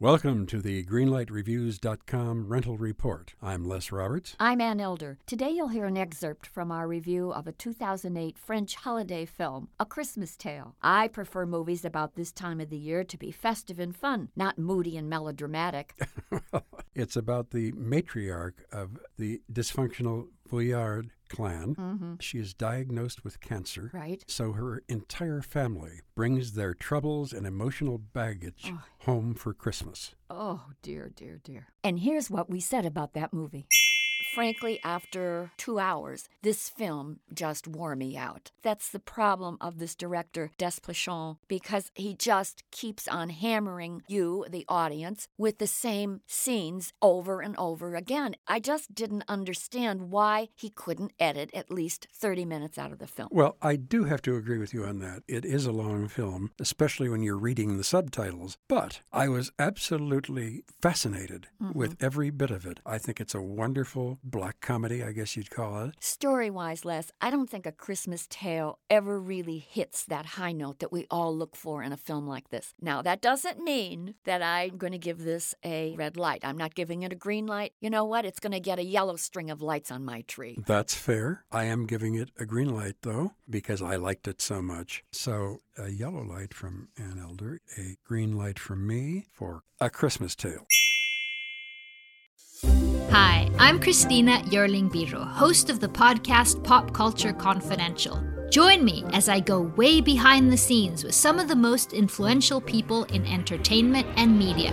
Welcome to the GreenlightReviews.com rental report. I'm Les Roberts. I'm Ann Elder. Today you'll hear an excerpt from our review of a 2008 French holiday film, A Christmas Tale. I prefer movies about this time of the year to be festive and fun, not moody and melodramatic. it's about the matriarch of the dysfunctional Vuillard clan. Mm-hmm. She is diagnosed with cancer. Right. So her entire family brings their troubles and emotional baggage Oh. home for Christmas. Oh, dear, dear, dear. And here's what we said about that movie. Frankly, after two hours, this film just wore me out. That's the problem of this director, Desplechin, because he just keeps on hammering you, the audience, with the same scenes over and over again. I just didn't understand why he couldn't edit at least 30 minutes out of the film. Well, I do have to agree with you on that. It is a long film, especially when you're reading the subtitles, but I was absolutely fascinated mm-hmm. with every bit of it. I think it's a wonderful black comedy, I guess you'd call it. Story wise, Les, I don't think a Christmas tale ever really hits that high note that we all look for in a film like this. Now, that doesn't mean that I'm going to give this a red light. I'm not giving it a green light. You know what? It's going to get a yellow string of lights on my tree. That's fair. I am giving it a green light, though, because I liked it so much. So, a yellow light from Ann Elder, a green light from me for A Christmas Tale. Hi, I'm Christina Yerling Biro, host of the podcast Pop Culture Confidential. Join me as I go way behind the scenes with some of the most influential people in entertainment and media.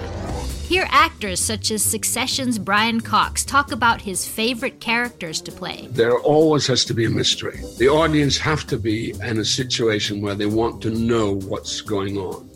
Hear actors such as Succession's Brian Cox talk about his favorite characters to play. There always has to be a mystery. The audience have to be in a situation where they want to know what's going on.